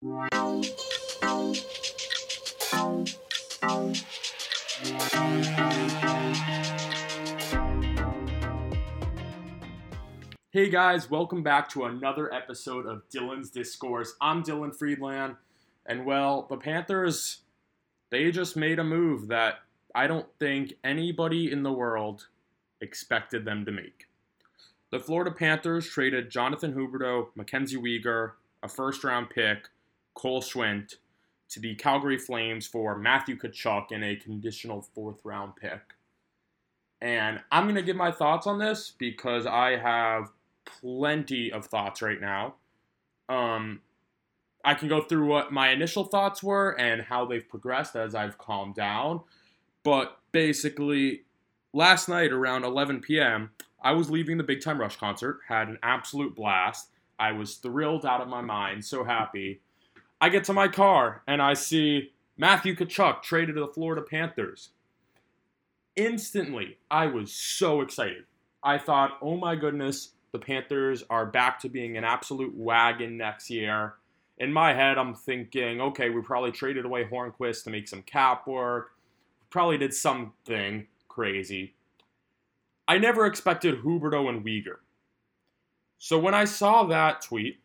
Hey guys, welcome back to another episode of Dylan's Discourse. I'm Dylan Friedland, and well, the Panthers, they just made a move that I don't think anybody in the world expected them to make. The Florida Panthers traded Jonathan Huberdeau, Mackenzie Weegar, a first round pick, Cole Schwindt, to the Calgary Flames for Matthew Tkachuk and a conditional fourth round pick. And I'm going to give my thoughts on this because I have plenty of thoughts right now. Um, I can go through what my initial thoughts were and how they've progressed as I've calmed down. But basically, last night around 11 p.m., I was leaving the Big Time Rush concert, had an absolute blast. I was thrilled out of my mind, so happy. I get to my car and I see Matthew Tkachuk traded to the Florida Panthers. Instantly, I was so excited. I thought, oh my goodness, the Panthers are back to being an absolute wagon next year. In my head, I'm thinking, okay, we probably traded away Hornqvist to make some cap work. Probably did something crazy. I never expected Huberdeau and Weegar. So when I saw that tweet,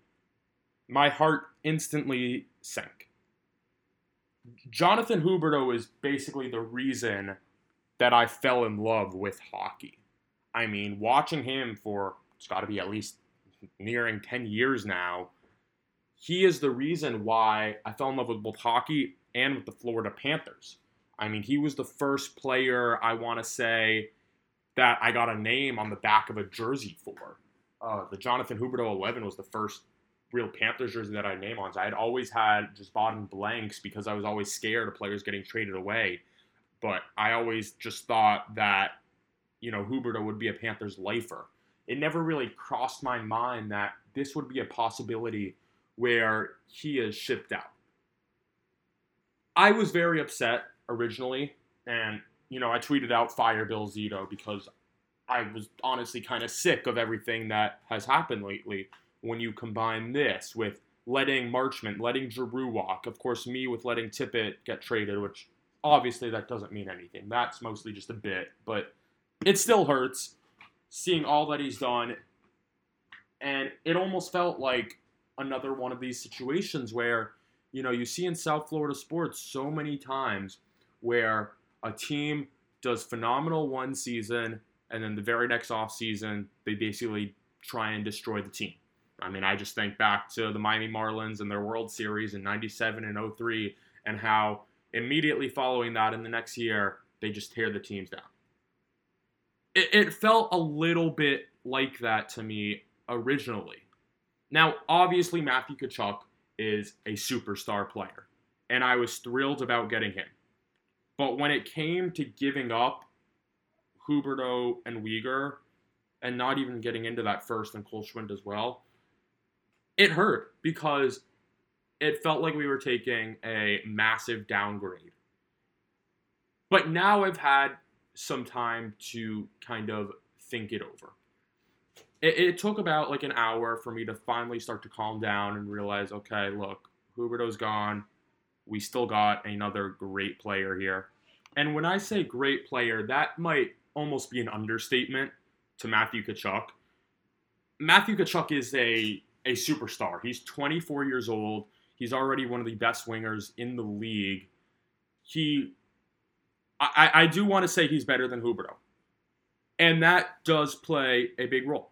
my heart instantly sank. Jonathan Huberdeau is basically the reason that I fell in love with hockey. I mean, watching him for it's got to be at least nearing 10 years now. He is the reason why I fell in love with both hockey and with the Florida Panthers. I mean, he was the first player I want to say that I got a name on the back of a jersey for. Uh, the Jonathan Huberdeau 11 was the first real Panthers jersey that I name on. So I had always had just bottom blanks because I was always scared of players getting traded away. But I always just thought that, you know, Huberdeau would be a Panthers lifer it never really crossed my mind that this would be a possibility where he is shipped out. I was very upset originally, and you know, I tweeted out fire Bill Zito because I was honestly kind of sick of everything that has happened lately. When you combine this with letting Marchment, letting Giroux walk, of course, me with letting Tippett get traded, which obviously that doesn't mean anything. That's mostly just a bit, but it still hurts seeing all that he's done. And it almost felt like another one of these situations where, you know, you see in South Florida sports so many times where a team does phenomenal one season and then the very next off season they basically try and destroy the team. I mean, I just think back to the Miami Marlins and their World Series in 97 and 03 and how immediately following that in the next year they just tear the teams down it, it felt a little bit like that to me originally. Now, obviously, Matthew Tkachuk is a superstar player, and I was thrilled about getting him. But when it came to giving up Huberdeau and Weegar, and not even getting into that first and Cole Schwindt as well, it hurt because it felt like we were taking a massive downgrade. But now I've had some time to kind of think it over. It, it, took about like an hour for me to finally start to calm down and realize, okay, look, Huberdeau's gone. We still got another great player here. And when I say great player, that might almost be an understatement to Matthew Tkachuk. Matthew Tkachuk is a, a superstar. He's 24 years old. He's already one of the best wingers in the league. He I, I do want to say he's better than Huberdeau. And that does play a big role.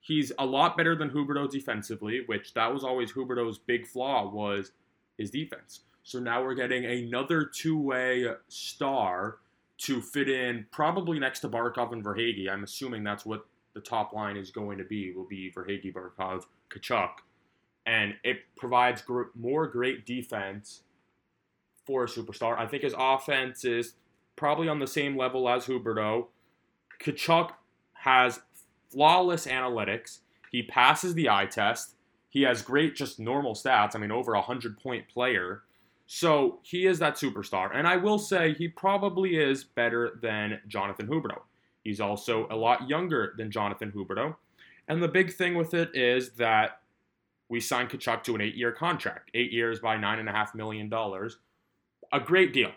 He's a lot better than Huberdeau defensively, which that was always Huberdeau's big flaw was his defense. So now we're getting another two-way star to fit in probably next to Barkov and Verhaeghe. I'm assuming that's what the top line is going to be. Will be Verhaeghe, Barkov, Tkachuk. And it provides gr- more great defense for a superstar. I think his offense is probably on the same level as Huberdeau. Tkachuk has flawless analytics. He passes the eye test. He has great, just normal stats. I mean, over a 100 point player. So he is that superstar. And I will say he probably is better than Jonathan Huberdeau. He's also a lot younger than Jonathan Huberdeau. And the big thing with it is that we signed Tkachuk to an eight-year contract, eight years by nine and a half million dollars. A great deal.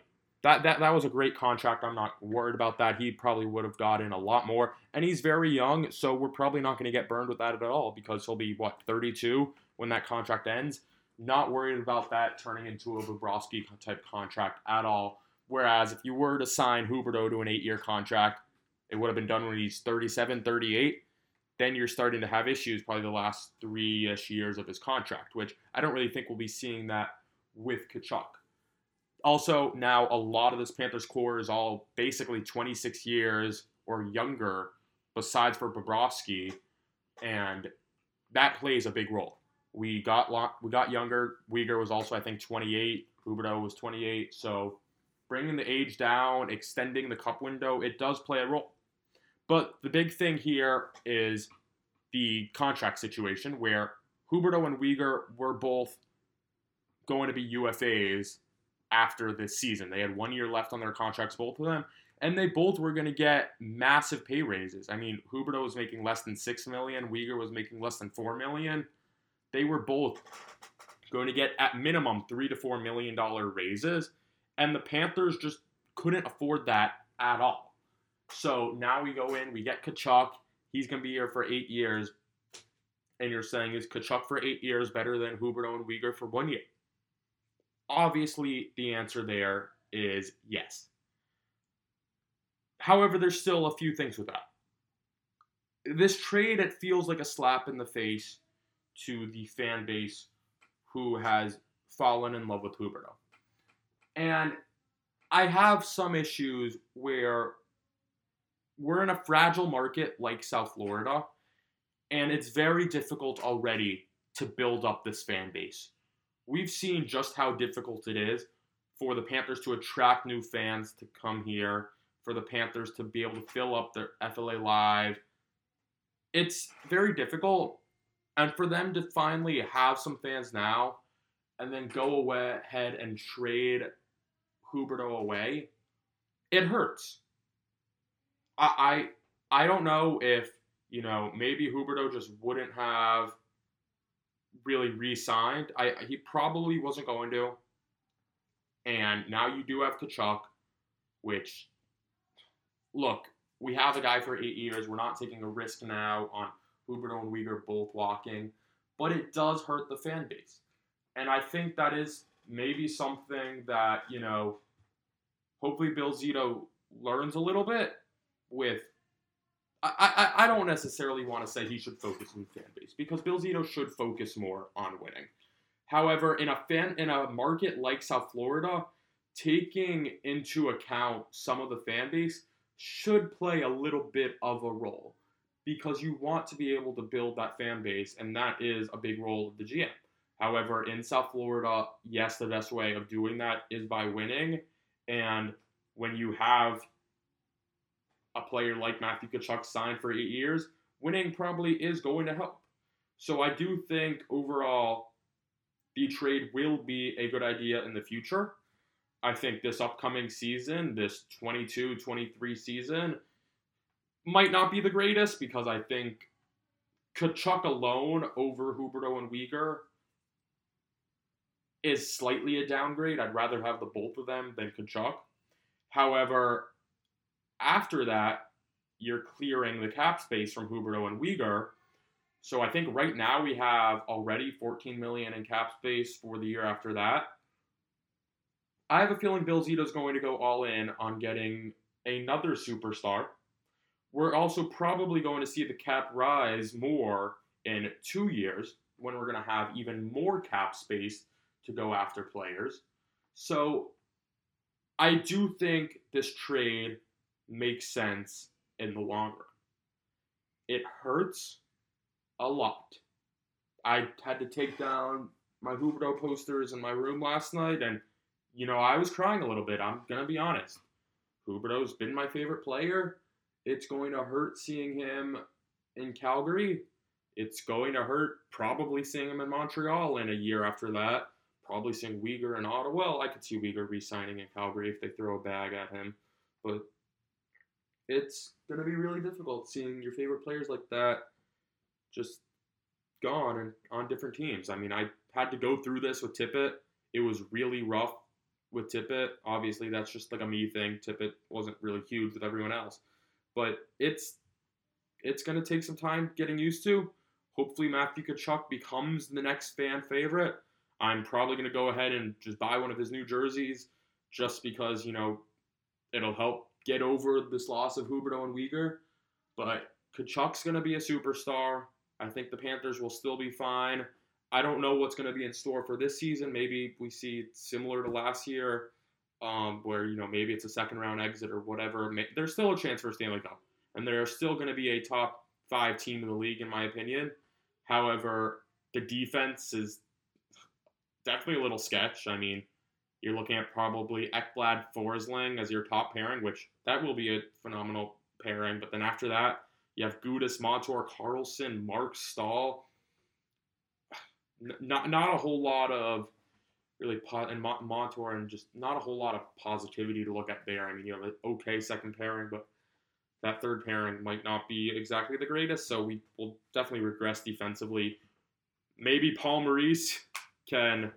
That, that that was a great contract. I'm not worried about that. He probably would have gotten a lot more, and he's very young, so we're probably not going to get burned with that at all because he'll be what 32 when that contract ends. Not worried about that turning into a Bobrovsky type contract at all. Whereas if you were to sign Huberdeau to an eight-year contract, it would have been done when he's 37, 38 then you're starting to have issues probably the last three ish years of his contract, which I don't really think we'll be seeing that with Tkachuk. Also, now a lot of this Panthers core is all basically 26 years or younger, besides for Bobrovsky, and that plays a big role. We got we got younger. Weegar was also I think 28. Huberdeau was 28. So bringing the age down, extending the cup window, it does play a role. But the big thing here is the contract situation where Huberdeau and Weegar were both going to be UFAs after this season. They had one year left on their contracts, both of them, and they both were going to get massive pay raises. I mean, Huberdeau was making less than six million, Weegar was making less than four million. They were both going to get at minimum three to four million dollar raises, and the Panthers just couldn't afford that at all. So now we go in, we get Tkachuk. He's going to be here for eight years. And you're saying, is Tkachuk for eight years better than Huberdeau and Weegar for one year? Obviously, the answer there is yes. However, there's still a few things with that. This trade, it feels like a slap in the face to the fan base who has fallen in love with Huberdeau. And I have some issues where we're in a fragile market like South Florida, and it's very difficult already to build up this fan base. We've seen just how difficult it is for the Panthers to attract new fans to come here, for the Panthers to be able to fill up their FLA Live. It's very difficult. And for them to finally have some fans now and then go away, ahead and trade Huberdeau away, it hurts. I, I I don't know if you know maybe Huberdeau just wouldn't have really re-signed. I he probably wasn't going to. And now you do have Tkachuk, which look, we have a guy for eight years. We're not taking a risk now on Huberdeau and Weegar both walking, but it does hurt the fan base. And I think that is maybe something that, you know, hopefully Bill Zito learns a little bit with I, I, I don't necessarily want to say he should focus on fan base because Bill Zito should focus more on winning. However, in a fan in a market like South Florida, taking into account some of the fan base should play a little bit of a role because you want to be able to build that fan base, and that is a big role of the GM. However, in South Florida, yes, the best way of doing that is by winning. And when you have a player like Matthew Tkachuk signed for eight years, winning probably is going to help. So I do think overall the trade will be a good idea in the future. I think this upcoming season, this 22 23 season, might not be the greatest because I think Tkachuk alone over Huberdeau and Weegar is slightly a downgrade. I'd rather have the both of them than Tkachuk. However, after that, you're clearing the cap space from Huberdeau and Weegar. So I think right now we have already 14 million in cap space for the year after that. I have a feeling Bill Zito's going to go all in on getting another superstar. We're also probably going to see the cap rise more in two years when we're going to have even more cap space to go after players. So I do think this trade makes sense in the long run. It hurts a lot. I had to take down my Huberdeau posters in my room last night, and you know I was crying a little bit. I'm gonna be honest. Huberdeau's been my favorite player. It's going to hurt seeing him in Calgary. It's going to hurt probably seeing him in Montreal in a year after that. Probably seeing Weegar in Ottawa. Well, I could see Weegar re-signing in Calgary if they throw a bag at him. But it's going to be really difficult seeing your favorite players like that just gone and on different teams. I mean, I had to go through this with Tippett. It was really rough with Tippett. Obviously, that's just like a me thing. Tippett wasn't really huge with everyone else, but it's it's going to take some time getting used to. Hopefully, Matthew Tkachuk becomes the next fan favorite. I'm probably going to go ahead and just buy one of his new jerseys just because, you know, it'll help get over this loss of Huberdeau and Weegar. But Tkachuk's going to be a superstar. I think the Panthers will still be fine. I don't know what's going to be in store for this season. Maybe we see similar to last year, um, where you know maybe it's a second round exit or whatever. There's still a chance for Stanley Cup, and they're still going to be a top five team in the league, in my opinion. However, the defense is definitely a little sketch. I mean, you're looking at probably Ekblad Forsling as your top pairing, which that will be a phenomenal pairing. But then after that, you have Gudas, Montour, Carlsson, Marc Staal. Not not a whole lot of really po- and Montour and just not a whole lot of positivity to look at there. I mean, you have an okay second pairing, but that third pairing might not be exactly the greatest. So we will definitely regress defensively. Maybe Paul Maurice can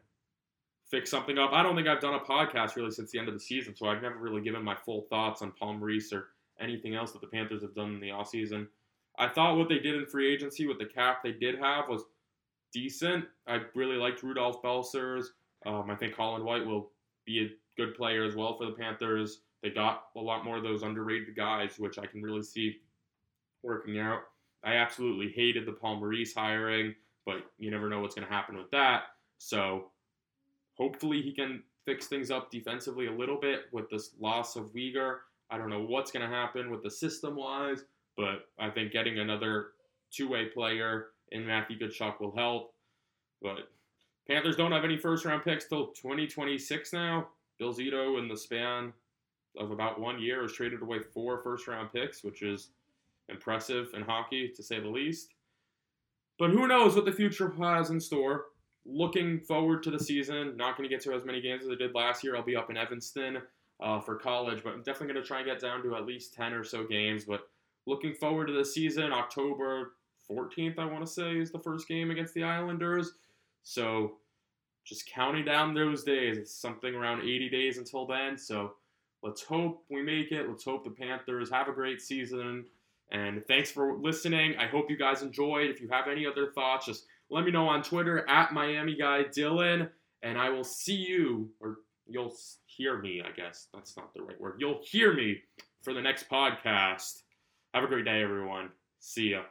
fix something up. I don't think I've done a podcast really since the end of the season, so I've never really given my full thoughts on Paul Maurice or anything else that the Panthers have done in the offseason. I thought what they did in free agency with the cap they did have was decent. I really liked Rudolph Balcers. Um, I think Colin White will be a good player as well for the Panthers. They got a lot more of those underrated guys, which I can really see working out. I absolutely hated the Paul Maurice hiring, but you never know what's going to happen with that. So hopefully he can fix things up defensively a little bit with this loss of Weegar. I don't know what's going to happen with the system wise, but I think getting another two way player in Matthew Tkachuk will help. But Panthers don't have any first round picks till 2026 now. Bill Zito, in the span of about one year, has traded away four first round picks, which is impressive in hockey to say the least. But who knows what the future has in store? Looking forward to the season. Not going to get to as many games as I did last year. I'll be up in Evanston uh, for college, but I'm definitely going to try and get down to at least 10 or so games. But looking forward to the season. October 14th, I want to say, is the first game against the Islanders. So just counting down those days. It's something around 80 days until then. So let's hope we make it. Let's hope the Panthers have a great season. And thanks for listening. I hope you guys enjoyed. If you have any other thoughts, just let me know on Twitter at Miami Guy Dylan. And I will see you, or you'll hear me, I guess. That's not the right word. You'll hear me for the next podcast. Have a great day, everyone. See ya.